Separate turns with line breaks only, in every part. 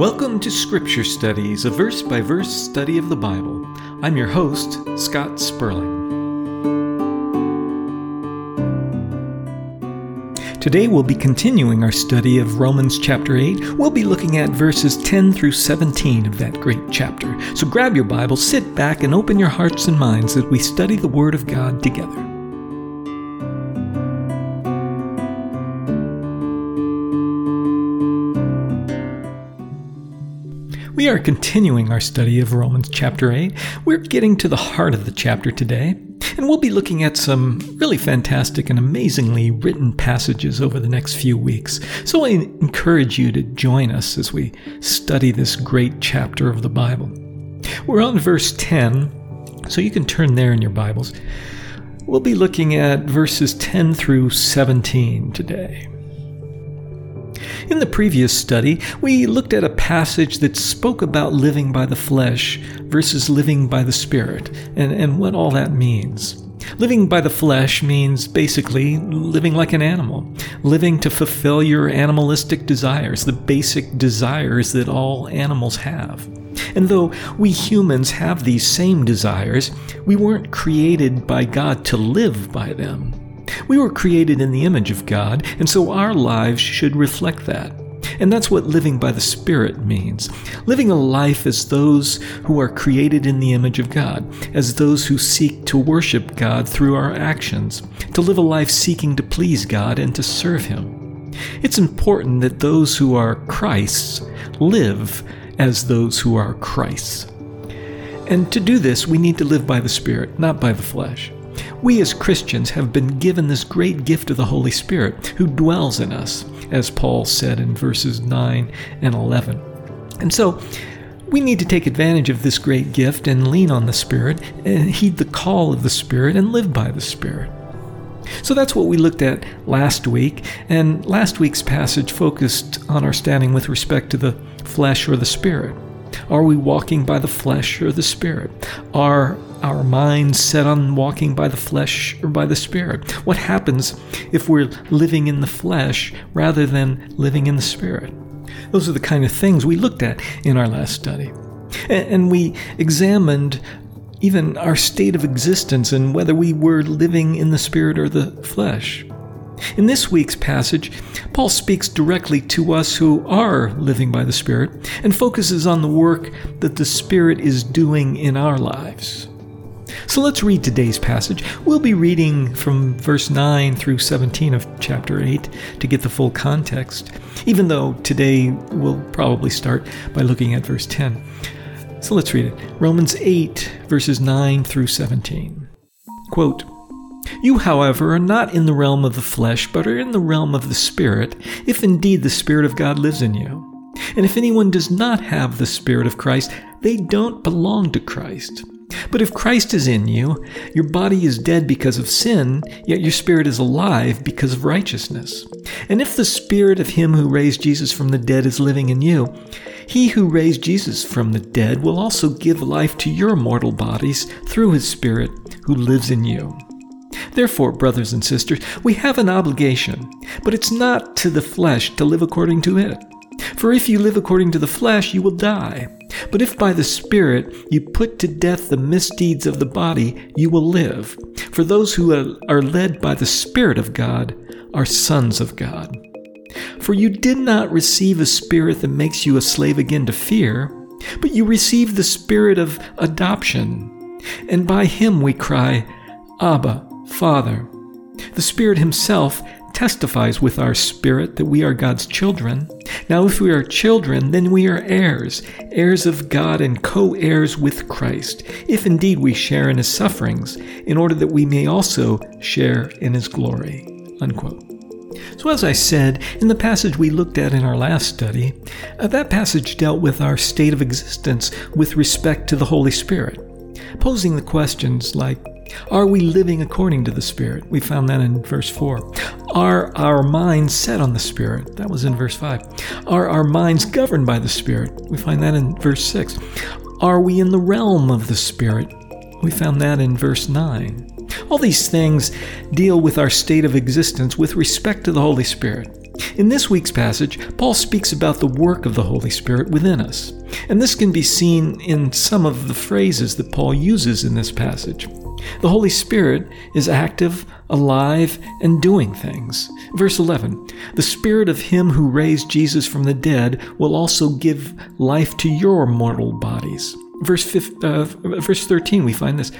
Welcome to Scripture Studies, a verse by verse study of the Bible. I'm your host, Scott Sperling. Today we'll be continuing our study of Romans chapter 8. We'll be looking at verses 10 through 17 of that great chapter. So grab your Bible, sit back, and open your hearts and minds as we study the Word of God together. We are continuing our study of Romans chapter 8. We're getting to the heart of the chapter today, and we'll be looking at some really fantastic and amazingly written passages over the next few weeks. So I encourage you to join us as we study this great chapter of the Bible. We're on verse 10, so you can turn there in your Bibles. We'll be looking at verses 10 through 17 today. In the previous study, we looked at a passage that spoke about living by the flesh versus living by the spirit, and, and what all that means. Living by the flesh means basically living like an animal, living to fulfill your animalistic desires, the basic desires that all animals have. And though we humans have these same desires, we weren't created by God to live by them. We were created in the image of God, and so our lives should reflect that. And that's what living by the Spirit means. Living a life as those who are created in the image of God, as those who seek to worship God through our actions, to live a life seeking to please God and to serve Him. It's important that those who are Christ's live as those who are Christ's. And to do this, we need to live by the Spirit, not by the flesh. We as Christians have been given this great gift of the Holy Spirit who dwells in us, as Paul said in verses 9 and 11. And so, we need to take advantage of this great gift and lean on the Spirit and heed the call of the Spirit and live by the Spirit. So that's what we looked at last week, and last week's passage focused on our standing with respect to the flesh or the spirit. Are we walking by the flesh or the spirit? Are our minds set on walking by the flesh or by the spirit? What happens if we're living in the flesh rather than living in the spirit? Those are the kind of things we looked at in our last study. And we examined even our state of existence and whether we were living in the spirit or the flesh. In this week's passage, Paul speaks directly to us who are living by the Spirit and focuses on the work that the Spirit is doing in our lives. So let's read today's passage. We'll be reading from verse 9 through 17 of chapter 8 to get the full context, even though today we'll probably start by looking at verse 10. So let's read it. Romans 8, verses 9 through 17. Quote, you, however, are not in the realm of the flesh, but are in the realm of the Spirit, if indeed the Spirit of God lives in you. And if anyone does not have the Spirit of Christ, they don't belong to Christ. But if Christ is in you, your body is dead because of sin, yet your spirit is alive because of righteousness. And if the Spirit of Him who raised Jesus from the dead is living in you, He who raised Jesus from the dead will also give life to your mortal bodies through His Spirit who lives in you. Therefore, brothers and sisters, we have an obligation, but it's not to the flesh to live according to it. For if you live according to the flesh, you will die. But if by the Spirit you put to death the misdeeds of the body, you will live. For those who are led by the Spirit of God are sons of God. For you did not receive a spirit that makes you a slave again to fear, but you received the spirit of adoption. And by him we cry, Abba, Father. The Spirit Himself testifies with our spirit that we are God's children. Now, if we are children, then we are heirs, heirs of God and co heirs with Christ, if indeed we share in His sufferings, in order that we may also share in His glory. Unquote. So, as I said in the passage we looked at in our last study, uh, that passage dealt with our state of existence with respect to the Holy Spirit, posing the questions like are we living according to the Spirit? We found that in verse 4. Are our minds set on the Spirit? That was in verse 5. Are our minds governed by the Spirit? We find that in verse 6. Are we in the realm of the Spirit? We found that in verse 9. All these things deal with our state of existence with respect to the Holy Spirit. In this week's passage, Paul speaks about the work of the Holy Spirit within us. And this can be seen in some of the phrases that Paul uses in this passage. The Holy Spirit is active, alive, and doing things. Verse 11 The Spirit of Him who raised Jesus from the dead will also give life to your mortal bodies. Verse, 15, uh, verse 13, we find this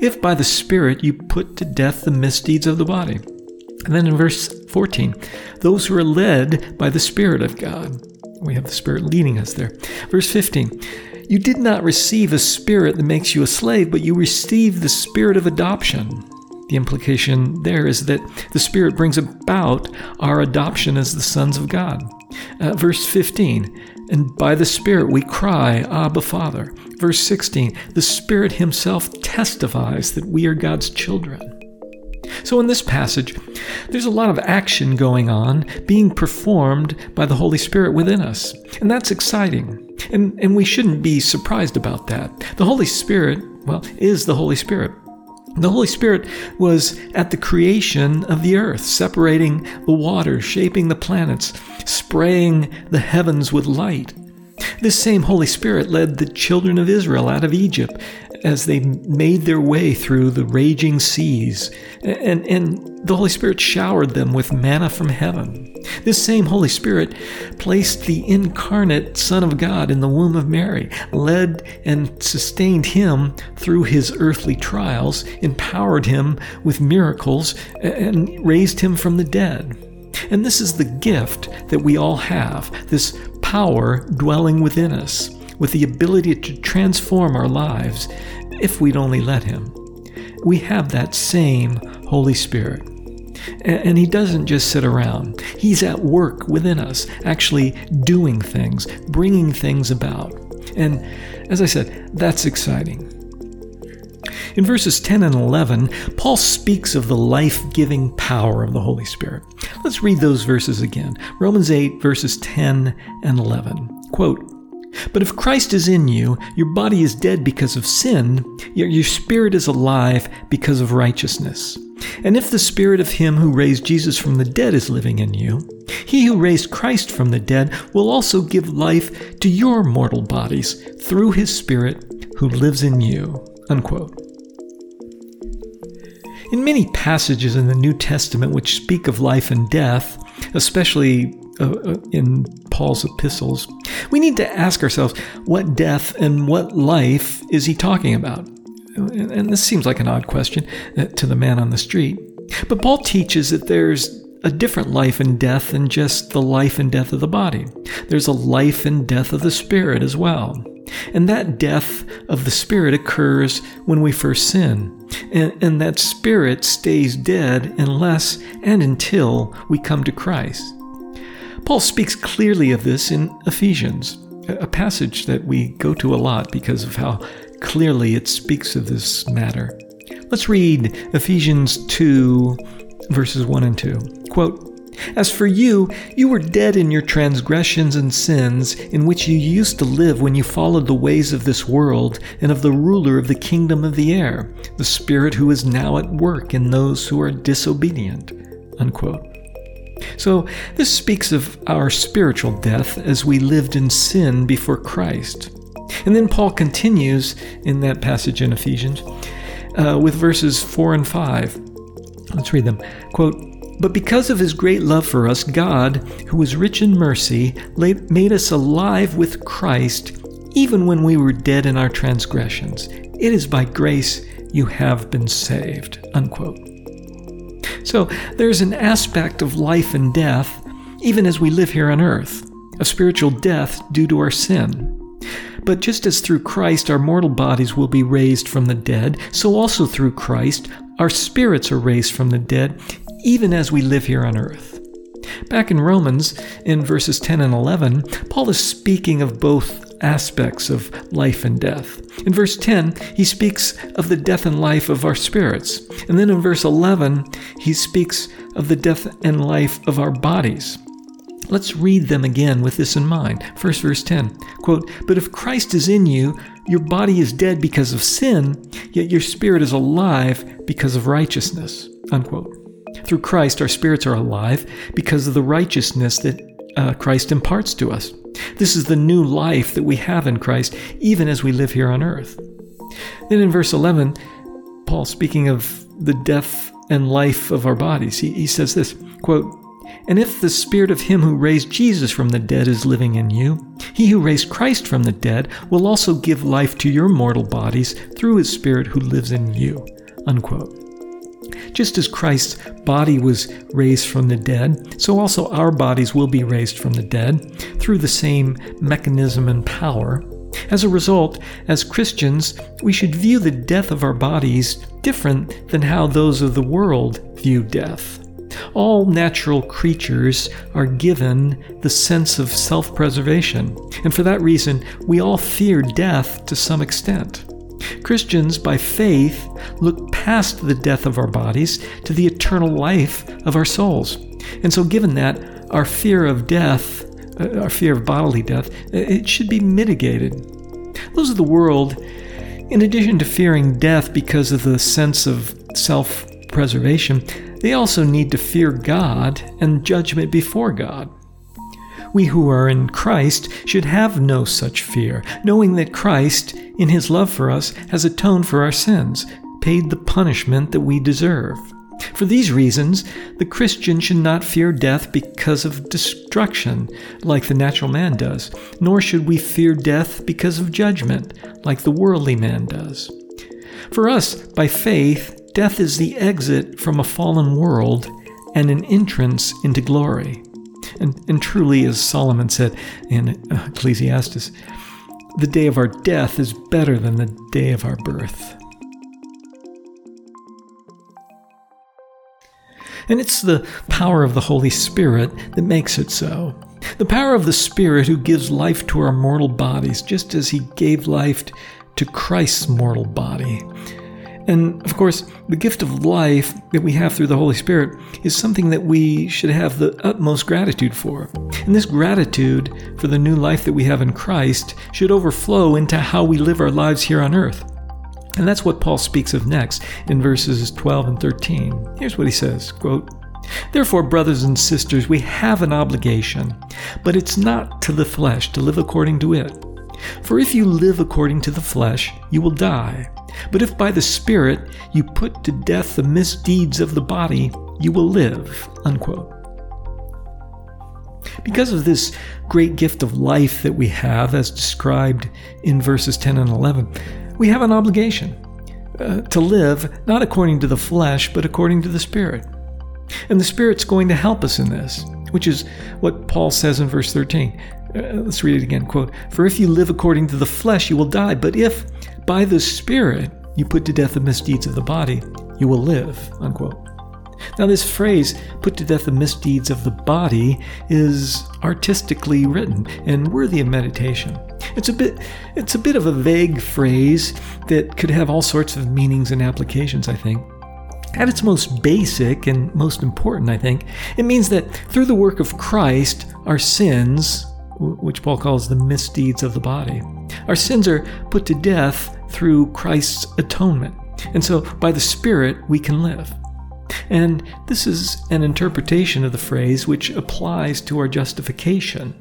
If by the Spirit you put to death the misdeeds of the body. And then in verse 14, those who are led by the Spirit of God. We have the Spirit leading us there. Verse 15, you did not receive a spirit that makes you a slave, but you received the spirit of adoption. The implication there is that the Spirit brings about our adoption as the sons of God. Uh, verse 15, and by the Spirit we cry, Abba, Father. Verse 16, the Spirit Himself testifies that we are God's children. So, in this passage, there's a lot of action going on being performed by the Holy Spirit within us. And that's exciting. And, and we shouldn't be surprised about that. The Holy Spirit, well, is the Holy Spirit. The Holy Spirit was at the creation of the earth, separating the waters, shaping the planets, spraying the heavens with light. This same Holy Spirit led the children of Israel out of Egypt as they made their way through the raging seas, and, and the Holy Spirit showered them with manna from heaven. This same Holy Spirit placed the incarnate Son of God in the womb of Mary, led and sustained him through his earthly trials, empowered him with miracles, and raised him from the dead. And this is the gift that we all have this power dwelling within us with the ability to transform our lives if we'd only let Him. We have that same Holy Spirit. And He doesn't just sit around, He's at work within us, actually doing things, bringing things about. And as I said, that's exciting. In verses 10 and 11, Paul speaks of the life giving power of the Holy Spirit. Let's read those verses again. Romans 8, verses 10 and 11. Quote, but if Christ is in you, your body is dead because of sin, yet your spirit is alive because of righteousness. And if the spirit of him who raised Jesus from the dead is living in you, he who raised Christ from the dead will also give life to your mortal bodies through his spirit who lives in you. Unquote. In many passages in the New Testament which speak of life and death, especially uh, uh, in Paul's epistles, we need to ask ourselves what death and what life is he talking about? And this seems like an odd question uh, to the man on the street. But Paul teaches that there's a different life and death than just the life and death of the body. There's a life and death of the spirit as well. And that death of the spirit occurs when we first sin. And, and that spirit stays dead unless and until we come to Christ. Paul speaks clearly of this in Ephesians, a passage that we go to a lot because of how clearly it speaks of this matter. Let's read Ephesians 2, verses 1 and 2. Quote, as for you, you were dead in your transgressions and sins, in which you used to live when you followed the ways of this world and of the ruler of the kingdom of the air, the Spirit who is now at work in those who are disobedient. Unquote. So, this speaks of our spiritual death as we lived in sin before Christ. And then Paul continues in that passage in Ephesians uh, with verses 4 and 5. Let's read them. Quote, but because of his great love for us, God, who is rich in mercy, made us alive with Christ even when we were dead in our transgressions. It is by grace you have been saved. Unquote. So there's an aspect of life and death, even as we live here on earth, a spiritual death due to our sin. But just as through Christ our mortal bodies will be raised from the dead, so also through Christ our spirits are raised from the dead, even as we live here on earth. Back in Romans, in verses 10 and 11, Paul is speaking of both aspects of life and death. In verse 10, he speaks of the death and life of our spirits. And then in verse 11, he speaks of the death and life of our bodies. Let's read them again with this in mind. First, verse 10 quote, But if Christ is in you, your body is dead because of sin, yet your spirit is alive because of righteousness. Unquote. Through Christ, our spirits are alive because of the righteousness that uh, Christ imparts to us. This is the new life that we have in Christ, even as we live here on earth. Then in verse 11, Paul, speaking of the death and life of our bodies, he, he says this quote, And if the spirit of him who raised Jesus from the dead is living in you, he who raised Christ from the dead will also give life to your mortal bodies through his spirit who lives in you. Unquote. Just as Christ's body was raised from the dead, so also our bodies will be raised from the dead through the same mechanism and power. As a result, as Christians, we should view the death of our bodies different than how those of the world view death. All natural creatures are given the sense of self preservation, and for that reason, we all fear death to some extent. Christians, by faith, look past the death of our bodies to the eternal life of our souls. And so, given that, our fear of death, uh, our fear of bodily death, it should be mitigated. Those of the world, in addition to fearing death because of the sense of self preservation, they also need to fear God and judgment before God. We who are in Christ should have no such fear, knowing that Christ, in his love for us, has atoned for our sins, paid the punishment that we deserve. For these reasons, the Christian should not fear death because of destruction, like the natural man does, nor should we fear death because of judgment, like the worldly man does. For us, by faith, death is the exit from a fallen world and an entrance into glory. And, and truly, as Solomon said in uh, Ecclesiastes, the day of our death is better than the day of our birth. And it's the power of the Holy Spirit that makes it so. The power of the Spirit who gives life to our mortal bodies, just as He gave life to Christ's mortal body. And of course, the gift of life that we have through the Holy Spirit is something that we should have the utmost gratitude for. And this gratitude for the new life that we have in Christ should overflow into how we live our lives here on earth. And that's what Paul speaks of next in verses 12 and 13. Here's what he says quote, Therefore, brothers and sisters, we have an obligation, but it's not to the flesh to live according to it. For if you live according to the flesh, you will die. But if by the Spirit you put to death the misdeeds of the body, you will live. Unquote. Because of this great gift of life that we have, as described in verses 10 and 11, we have an obligation uh, to live not according to the flesh, but according to the Spirit. And the Spirit's going to help us in this, which is what Paul says in verse 13. Uh, let's read it again. Quote, For if you live according to the flesh, you will die. But if by the Spirit you put to death the misdeeds of the body, you will live. Unquote. Now, this phrase, put to death the misdeeds of the body, is artistically written and worthy of meditation. It's a bit it's a bit of a vague phrase that could have all sorts of meanings and applications, I think. At its most basic and most important, I think, it means that through the work of Christ, our sins, which Paul calls the misdeeds of the body. Our sins are put to death through Christ's atonement. And so by the Spirit, we can live. And this is an interpretation of the phrase which applies to our justification.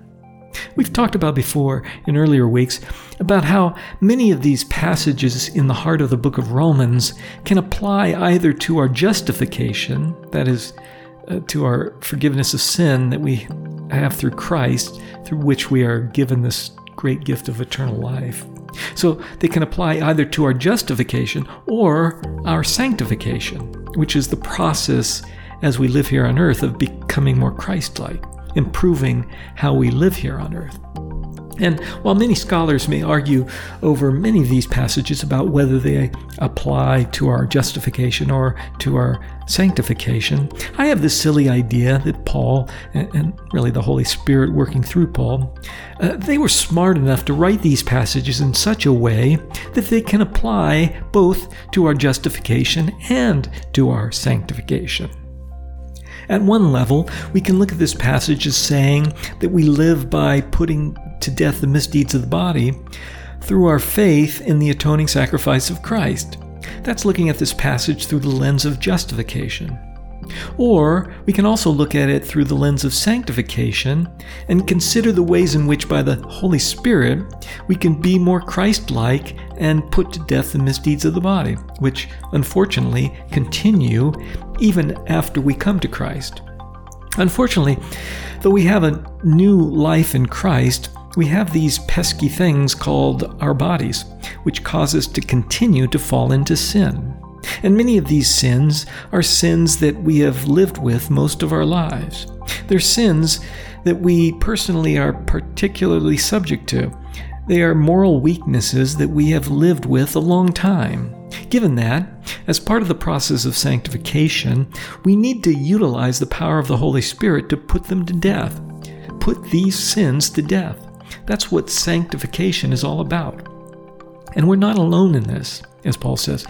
We've talked about before in earlier weeks about how many of these passages in the heart of the book of Romans can apply either to our justification, that is, uh, to our forgiveness of sin that we have through Christ, through which we are given this great gift of eternal life. So they can apply either to our justification or our sanctification, which is the process as we live here on earth of becoming more Christ like, improving how we live here on earth. And while many scholars may argue over many of these passages about whether they apply to our justification or to our sanctification, I have this silly idea that Paul, and really the Holy Spirit working through Paul, uh, they were smart enough to write these passages in such a way that they can apply both to our justification and to our sanctification. At one level, we can look at this passage as saying that we live by putting to death the misdeeds of the body through our faith in the atoning sacrifice of Christ. That's looking at this passage through the lens of justification. Or we can also look at it through the lens of sanctification and consider the ways in which, by the Holy Spirit, we can be more Christ like and put to death the misdeeds of the body, which unfortunately continue even after we come to Christ. Unfortunately, though we have a new life in Christ, we have these pesky things called our bodies, which cause us to continue to fall into sin. And many of these sins are sins that we have lived with most of our lives. They're sins that we personally are particularly subject to. They are moral weaknesses that we have lived with a long time. Given that, as part of the process of sanctification, we need to utilize the power of the Holy Spirit to put them to death. Put these sins to death. That's what sanctification is all about. And we're not alone in this, as Paul says.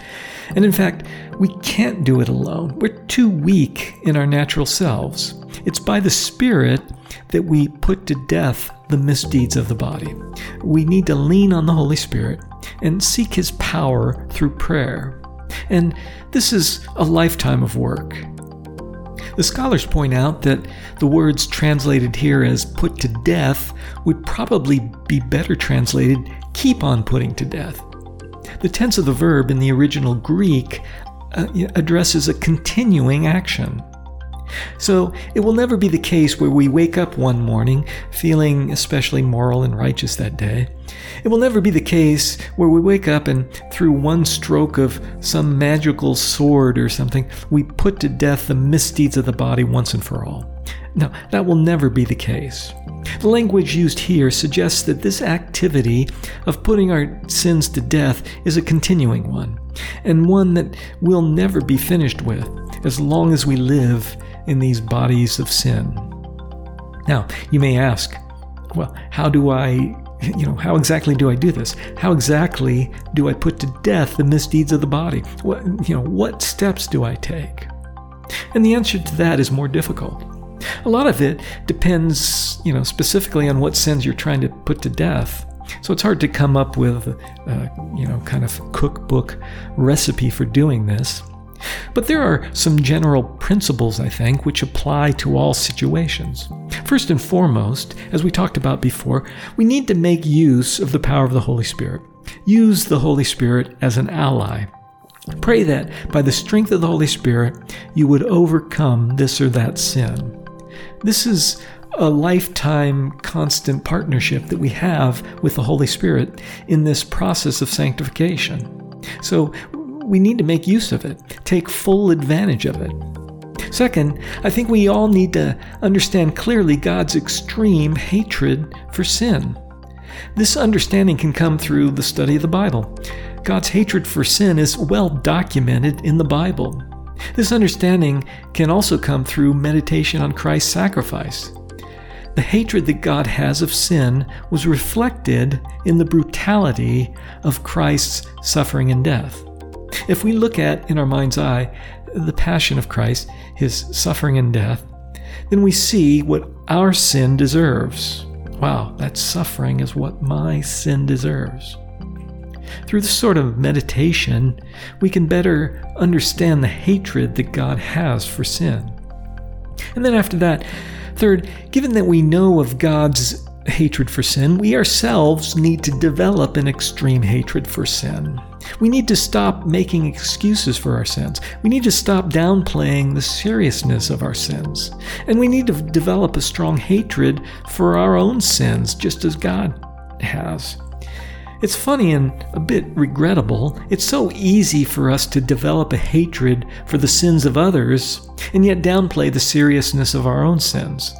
And in fact, we can't do it alone. We're too weak in our natural selves. It's by the Spirit that we put to death the misdeeds of the body. We need to lean on the Holy Spirit and seek His power through prayer. And this is a lifetime of work. The scholars point out that the words translated here as put to death would probably be better translated keep on putting to death. The tense of the verb in the original Greek uh, addresses a continuing action. So it will never be the case where we wake up one morning feeling especially moral and righteous that day. It will never be the case where we wake up and through one stroke of some magical sword or something, we put to death the misdeeds of the body once and for all. No, that will never be the case. The language used here suggests that this activity of putting our sins to death is a continuing one, and one that we'll never be finished with as long as we live in these bodies of sin. Now, you may ask, well, how do I, you know, how exactly do I do this? How exactly do I put to death the misdeeds of the body? What, you know, what steps do I take? And the answer to that is more difficult. A lot of it depends, you know, specifically on what sins you're trying to put to death. So it's hard to come up with, a, you know, kind of cookbook recipe for doing this. But there are some general principles, I think, which apply to all situations. First and foremost, as we talked about before, we need to make use of the power of the Holy Spirit. Use the Holy Spirit as an ally. Pray that by the strength of the Holy Spirit, you would overcome this or that sin. This is a lifetime constant partnership that we have with the Holy Spirit in this process of sanctification. So we need to make use of it, take full advantage of it. Second, I think we all need to understand clearly God's extreme hatred for sin. This understanding can come through the study of the Bible. God's hatred for sin is well documented in the Bible. This understanding can also come through meditation on Christ's sacrifice. The hatred that God has of sin was reflected in the brutality of Christ's suffering and death. If we look at, in our mind's eye, the passion of Christ, his suffering and death, then we see what our sin deserves. Wow, that suffering is what my sin deserves. Through this sort of meditation, we can better understand the hatred that God has for sin. And then after that, third, given that we know of God's hatred for sin, we ourselves need to develop an extreme hatred for sin. We need to stop making excuses for our sins. We need to stop downplaying the seriousness of our sins. And we need to develop a strong hatred for our own sins, just as God has. It's funny and a bit regrettable. It's so easy for us to develop a hatred for the sins of others and yet downplay the seriousness of our own sins.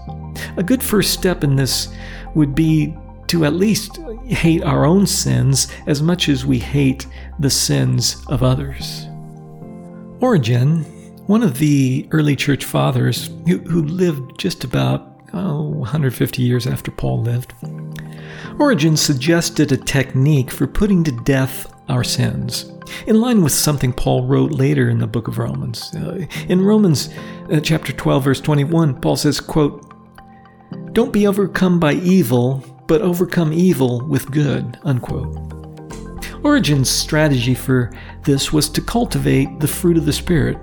A good first step in this would be to at least hate our own sins as much as we hate the sins of others. Origen, one of the early church fathers who, who lived just about oh, 150 years after Paul lived, Origen suggested a technique for putting to death our sins, in line with something Paul wrote later in the book of Romans. Uh, in Romans uh, chapter 12 verse 21, Paul says, quote, "Don't be overcome by evil, but overcome evil with good." Unquote. Origen's strategy for this was to cultivate the fruit of the Spirit,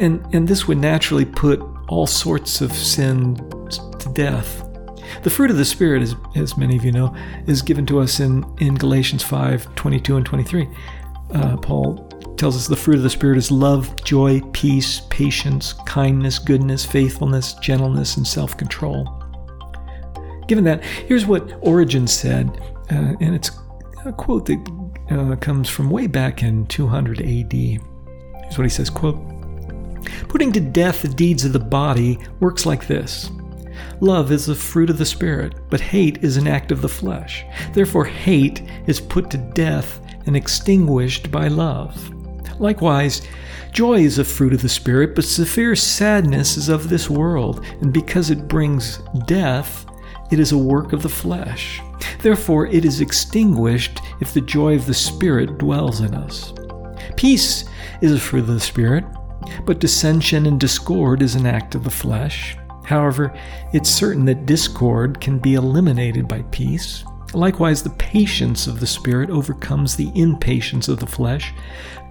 And, and this would naturally put all sorts of sin to death. The fruit of the Spirit, as, as many of you know, is given to us in, in Galatians 5 22 and 23. Uh, Paul tells us the fruit of the Spirit is love, joy, peace, patience, kindness, goodness, faithfulness, gentleness, and self control. Given that, here's what Origen said, uh, and it's a quote that uh, comes from way back in 200 AD. Here's what he says quote, Putting to death the deeds of the body works like this. Love is the fruit of the Spirit, but hate is an act of the flesh. Therefore, hate is put to death and extinguished by love. Likewise, joy is a fruit of the Spirit, but severe sadness is of this world, and because it brings death, it is a work of the flesh. Therefore, it is extinguished if the joy of the Spirit dwells in us. Peace is a fruit of the Spirit, but dissension and discord is an act of the flesh. However, it's certain that discord can be eliminated by peace. Likewise, the patience of the Spirit overcomes the impatience of the flesh.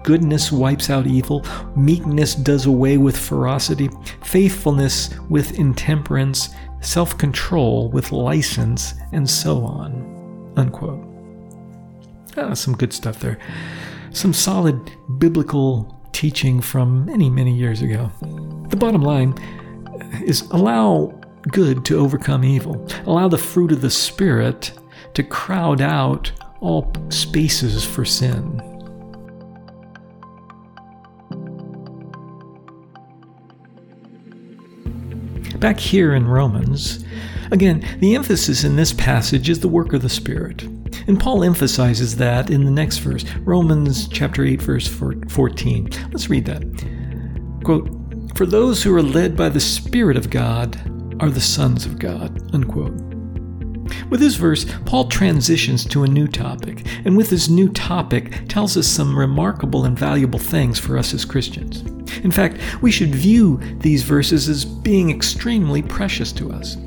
Goodness wipes out evil. Meekness does away with ferocity. Faithfulness with intemperance. Self control with license, and so on. Unquote. Ah, some good stuff there. Some solid biblical teaching from many, many years ago. The bottom line is allow good to overcome evil. Allow the fruit of the Spirit to crowd out all spaces for sin. Back here in Romans, again, the emphasis in this passage is the work of the Spirit. And Paul emphasizes that in the next verse, Romans chapter 8 verse 14. Let's read that. Quote, "For those who are led by the Spirit of God are the sons of God." Unquote. With this verse, Paul transitions to a new topic, and with this new topic tells us some remarkable and valuable things for us as Christians. In fact, we should view these verses as being extremely precious to us.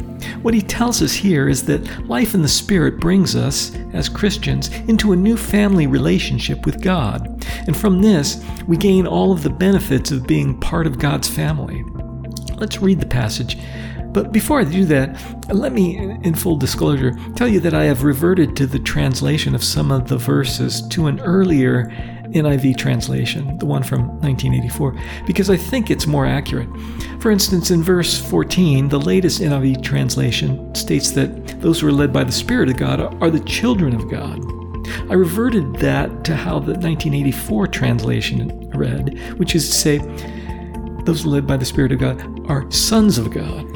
What he tells us here is that life in the Spirit brings us, as Christians, into a new family relationship with God. And from this, we gain all of the benefits of being part of God's family. Let's read the passage but before I do that, let me, in full disclosure, tell you that I have reverted to the translation of some of the verses to an earlier NIV translation, the one from 1984, because I think it's more accurate. For instance, in verse 14, the latest NIV translation states that those who are led by the Spirit of God are the children of God. I reverted that to how the 1984 translation read, which is to say, those led by the Spirit of God are sons of God.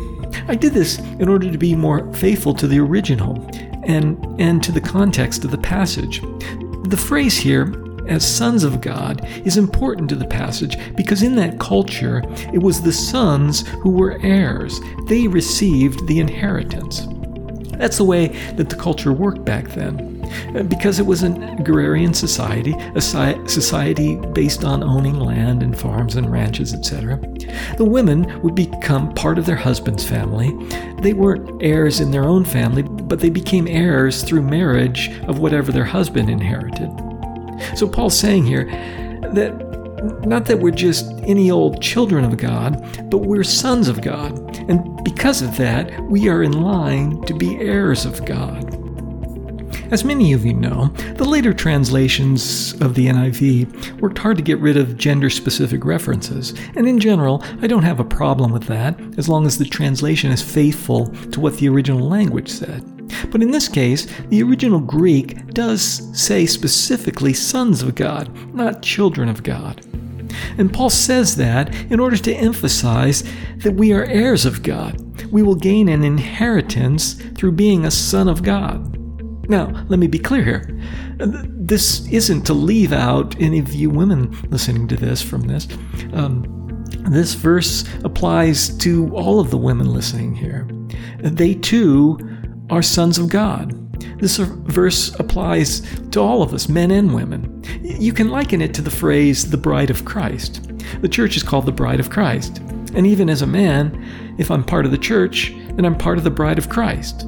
I did this in order to be more faithful to the original and, and to the context of the passage. The phrase here, as sons of God, is important to the passage because in that culture, it was the sons who were heirs. They received the inheritance. That's the way that the culture worked back then. Because it was an agrarian society, a society based on owning land and farms and ranches, etc. The women would become part of their husband's family. They weren't heirs in their own family, but they became heirs through marriage of whatever their husband inherited. So Paul's saying here that not that we're just any old children of God, but we're sons of God. And because of that, we are in line to be heirs of God. As many of you know, the later translations of the NIV worked hard to get rid of gender specific references, and in general, I don't have a problem with that as long as the translation is faithful to what the original language said. But in this case, the original Greek does say specifically sons of God, not children of God. And Paul says that in order to emphasize that we are heirs of God. We will gain an inheritance through being a son of God. Now, let me be clear here. This isn't to leave out any of you women listening to this from this. Um, this verse applies to all of the women listening here. They too are sons of God. This verse applies to all of us, men and women. You can liken it to the phrase, the bride of Christ. The church is called the bride of Christ. And even as a man, if I'm part of the church, then I'm part of the bride of Christ.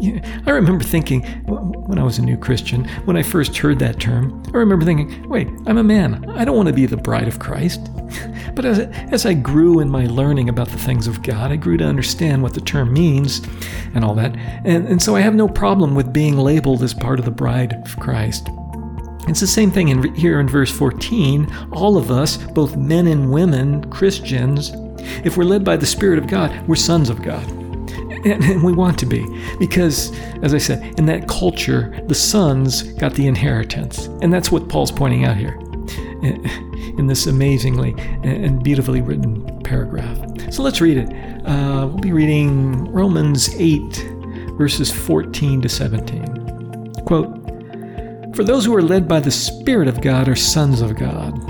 I remember thinking, when I was a new Christian, when I first heard that term, I remember thinking, wait, I'm a man. I don't want to be the bride of Christ. But as, as I grew in my learning about the things of God, I grew to understand what the term means and all that. And, and so I have no problem with being labeled as part of the bride of Christ. It's the same thing in, here in verse 14. All of us, both men and women, Christians, if we're led by the Spirit of God, we're sons of God. And, and, we want to be. Because, as I said, in that culture, the sons got the inheritance. And that's what Paul's pointing out here in this amazingly and beautifully written paragraph. So let's read it. Uh, we'll be reading Romans 8, verses 14 to 17. Quote For those who are led by the Spirit of God are sons of God.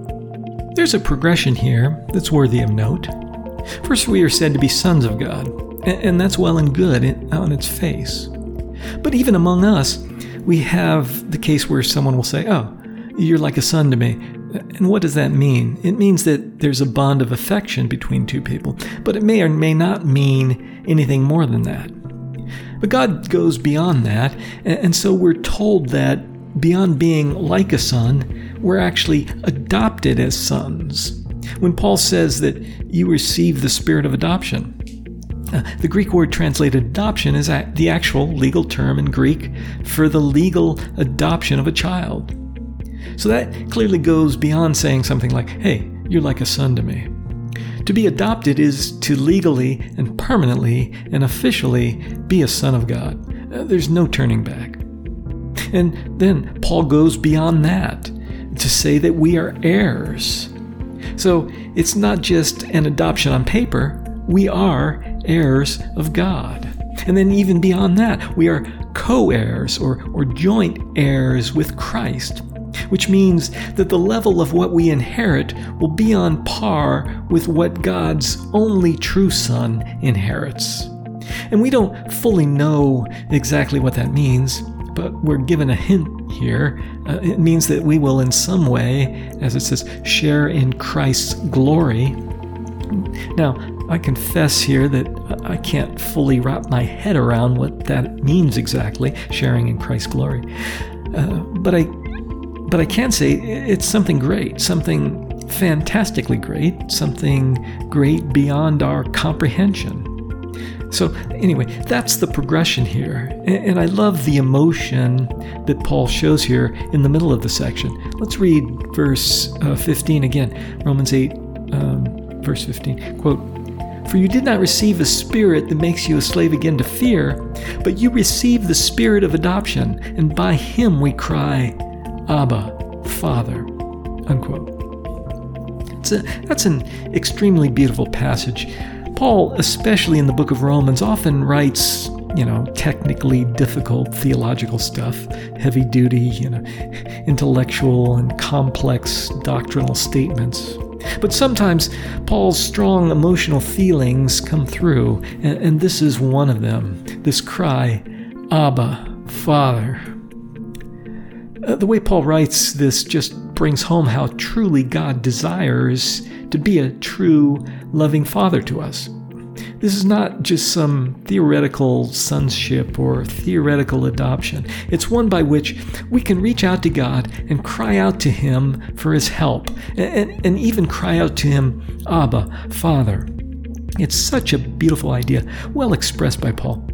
There's a progression here that's worthy of note. First, we are said to be sons of God, and that's well and good on its face. But even among us, we have the case where someone will say, Oh, you're like a son to me. And what does that mean? It means that there's a bond of affection between two people, but it may or may not mean anything more than that. But God goes beyond that, and so we're told that beyond being like a son, we're actually adopted as sons. When Paul says that you receive the spirit of adoption, uh, the Greek word translated adoption is the actual legal term in Greek for the legal adoption of a child. So that clearly goes beyond saying something like, hey, you're like a son to me. To be adopted is to legally and permanently and officially be a son of God. Uh, there's no turning back. And then Paul goes beyond that to say that we are heirs. So it's not just an adoption on paper, we are heirs of God. And then, even beyond that, we are co heirs or, or joint heirs with Christ which means that the level of what we inherit will be on par with what God's only true Son inherits. And we don't fully know exactly what that means, but we're given a hint here. Uh, it means that we will, in some way, as it says, share in Christ's glory. Now, I confess here that I can't fully wrap my head around what that means exactly, sharing in Christ's glory. Uh, but I but I can say it's something great, something fantastically great, something great beyond our comprehension. So, anyway, that's the progression here. And I love the emotion that Paul shows here in the middle of the section. Let's read verse uh, 15 again. Romans 8, um, verse 15. Quote, For you did not receive a spirit that makes you a slave again to fear, but you received the spirit of adoption, and by him we cry, Abba, Father. Unquote. A, that's an extremely beautiful passage. Paul, especially in the book of Romans, often writes, you know, technically difficult theological stuff, heavy duty, you know, intellectual and complex doctrinal statements. But sometimes Paul's strong emotional feelings come through, and, and this is one of them this cry, Abba, Father. Uh, the way Paul writes this just brings home how truly God desires to be a true, loving father to us. This is not just some theoretical sonship or theoretical adoption. It's one by which we can reach out to God and cry out to Him for His help, and, and, even cry out to Him, Abba, Father. It's such a beautiful idea, well expressed by Paul.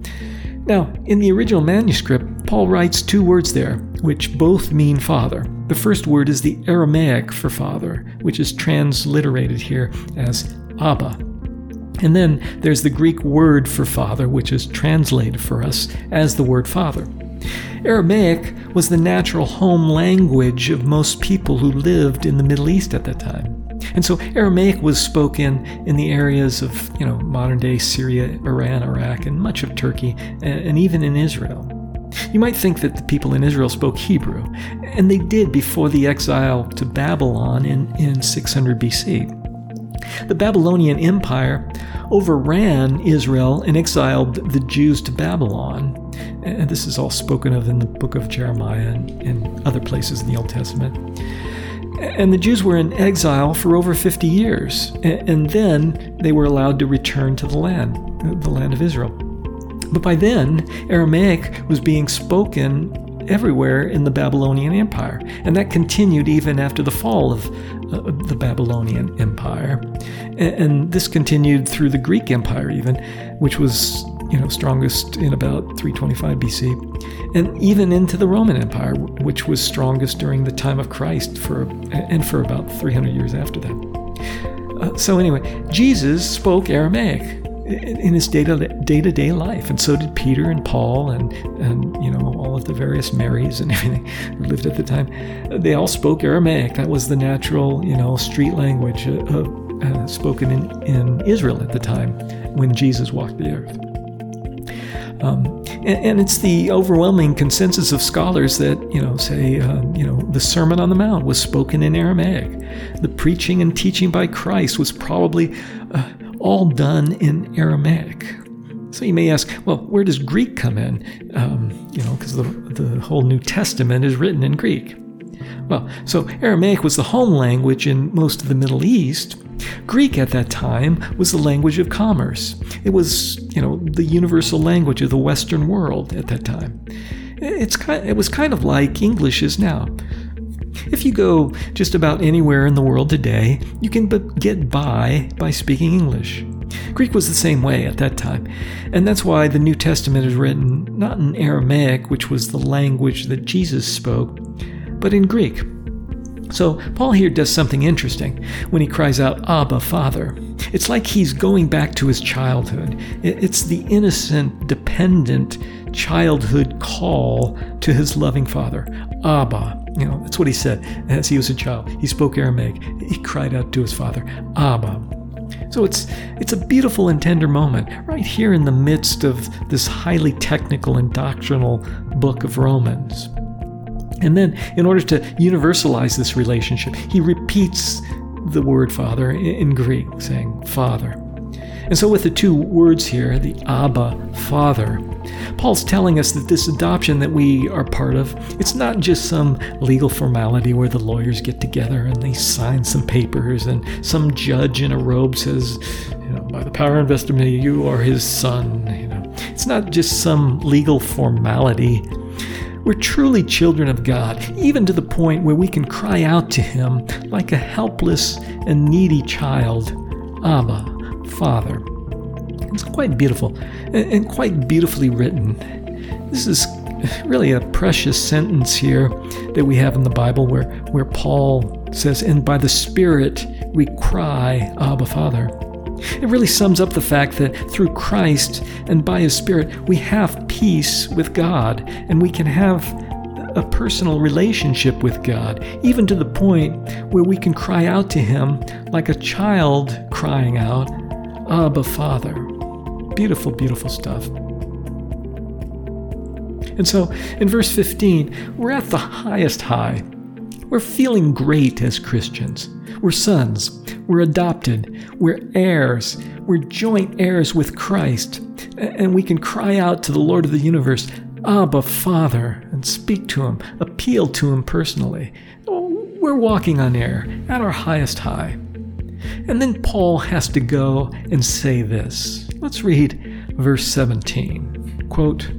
Now, in the original manuscript, Paul writes two words there, which both mean father. The first word is the Aramaic for father, which is transliterated here as Abba. And then there's the Greek word for father, which is translated for us as the word father. Aramaic was the natural home language of most people who lived in the Middle East at that time. And so Aramaic was spoken in the areas of, you know, modern day Syria, Iran, Iraq, and much of Turkey, and even in Israel. You might think that the people in Israel spoke Hebrew, and they did before the exile to Babylon in, in 600 BC. The Babylonian Empire overran Israel and exiled the Jews to Babylon. And this is all spoken of in the book of Jeremiah and in other places in the Old Testament. And the Jews were in exile for over 50 years. And then they were allowed to return to the land, the land of Israel. But by then, Aramaic was being spoken everywhere in the Babylonian Empire, and that continued even after the fall of uh, the Babylonian Empire. And, and this continued through the Greek Empire, even, which was you know strongest in about 325 BC, and even into the Roman Empire, which was strongest during the time of Christ for and for about 300 years after that. Uh, so anyway, Jesus spoke Aramaic in his day to day life, and so did Peter and Paul and and you know all of the various Marys and everything who lived at the time. They all spoke Aramaic. That was the natural you know street language uh, uh, spoken in in Israel at the time when Jesus walked the earth. Um, and, it's the overwhelming consensus of scholars that you know say uh, you know the Sermon on the Mount was spoken in Aramaic. The preaching and teaching by Christ was probably uh, all done in Aramaic. So you may ask, well, where does Greek come in? Um, you know, because the, the whole New Testament is written in Greek. Well, so Aramaic was the home language in most of the Middle East. Greek at that time was the language of commerce. It was, you know, the universal language of the Western world at that time. It's kind, it was kind of like English is now. If you go just about anywhere in the world today, you can get by by speaking English. Greek was the same way at that time, and that's why the New Testament is written not in Aramaic, which was the language that Jesus spoke, but in Greek. So, Paul here does something interesting when he cries out, Abba, Father. It's like he's going back to his childhood. It's the innocent, dependent childhood call to his loving father, Abba. You know, that's what he said as he was a child. He spoke Aramaic. He cried out to his father, Abba. So it's it's a beautiful and tender moment right here in the midst of this highly technical and doctrinal book of Romans. And then, in order to universalize this relationship, he repeats the word Father in Greek, saying Father. And so, with the two words here, the Abba, Father, Paul's telling us that this adoption that we are part of, it's not just some legal formality where the lawyers get together and they sign some papers and some judge in a robe says, you know, by the power invested in me, you are his son. You know, it's not just some legal formality. We're truly children of God, even to the point where we can cry out to Him like a helpless and needy child Abba, Father. It's quite beautiful and quite beautifully written. This is really a precious sentence here that we have in the Bible where, where Paul says, And by the Spirit we cry, Abba, Father. It really sums up the fact that through Christ and by His Spirit, we have peace with God and we can have a personal relationship with God, even to the point where we can cry out to Him like a child crying out, Abba, Father. Beautiful, beautiful stuff. And so in verse 15, we're at the highest high. We're feeling great as Christians. We're sons. We're adopted. We're heirs. We're joint heirs with Christ. And we can cry out to the Lord of the universe, Abba, Father, and speak to Him, appeal to Him personally. We're walking on air at our highest high. And then Paul has to go and say this. Let's read verse 17. Quote,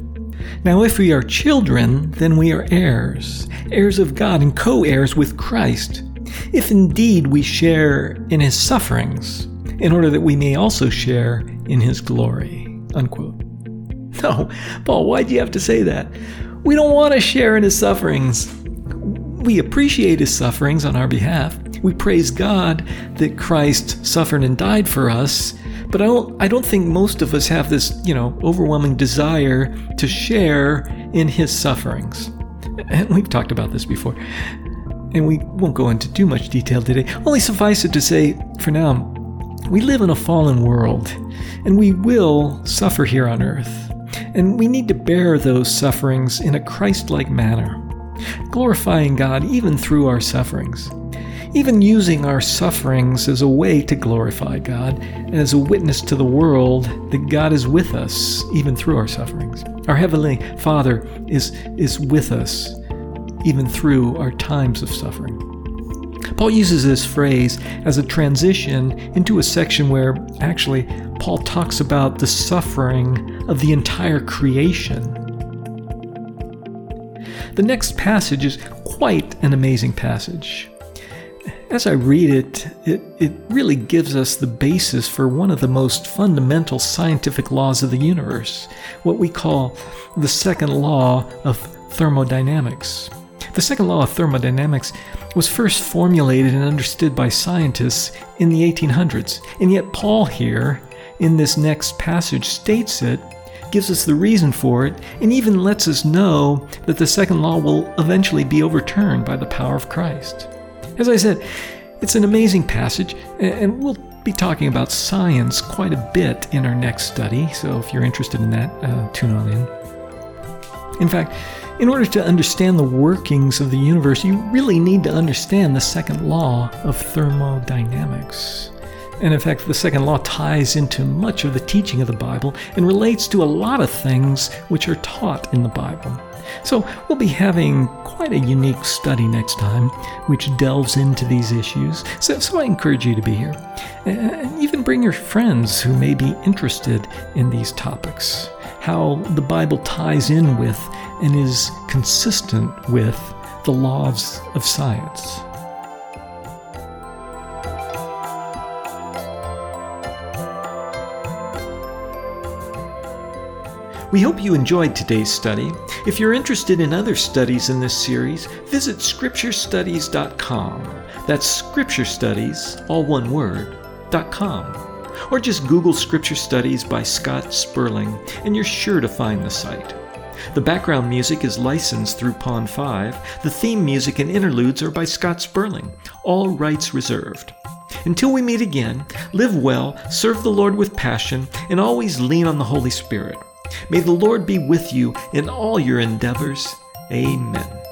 now, if we are children, then we are heirs, heirs of God and co heirs with Christ, if indeed we share in his sufferings, in order that we may also share in his glory. Unquote. No, Paul, why do you have to say that? We don't want to share in his sufferings. We appreciate his sufferings on our behalf. We praise God that Christ suffered and died for us, but I don't I don't think most of us have this, you know, overwhelming desire to share in his sufferings. And we've talked about this before and we won't go into too much detail today. Only suffice it to say, for now, we live in a fallen world, and we will suffer here on earth. and we need to bear those sufferings in a Christ like manner, glorifying God even through our sufferings even using our sufferings as a way to glorify God and as a witness to the world that God is with us even through our sufferings. Our Heavenly Father is, is with us even through our times of suffering. Paul uses this phrase as a transition into a section where actually Paul talks about the suffering of the entire creation. The next passage is quite an amazing passage. As I read it, it, it really gives us the basis for one of the most fundamental scientific laws of the universe, what we call the second law of thermodynamics. The second law of thermodynamics was first formulated and understood by scientists in the 1800s, and yet Paul here, in this next passage, states it gives us the reason for it, and even lets us know that the second law will eventually be overturned by the power of Christ. As I said, it's an amazing passage, and we'll be talking about science quite a bit in our next study, so if you're interested in that, uh, tune on in. In fact, in order to understand the workings of the universe, you really need to understand the second law of thermodynamics. And in fact, the second law ties into much of the teaching of the Bible and relates to a lot of things which are taught in the Bible. So we'll be having quite a unique study next time, which delves into these issues. So, so I encourage you to be here. And even bring your friends who may be interested in these topics. How the Bible ties in with and is consistent with the laws of science. We hope you enjoyed today's study. If you're interested in other studies in this series, visit scripturestudies.com. That's Scripture Studies, all one word, .com. Or just Google Scripture Studies by Scott Sperling, and you're sure to find the site. The background music is licensed through Pond 5. The theme music and interludes are by Scott Sperling, all rights reserved. Until we meet again, live well, serve the Lord with passion, and always lean on the Holy Spirit. May the Lord be with you in all your endeavors. Amen.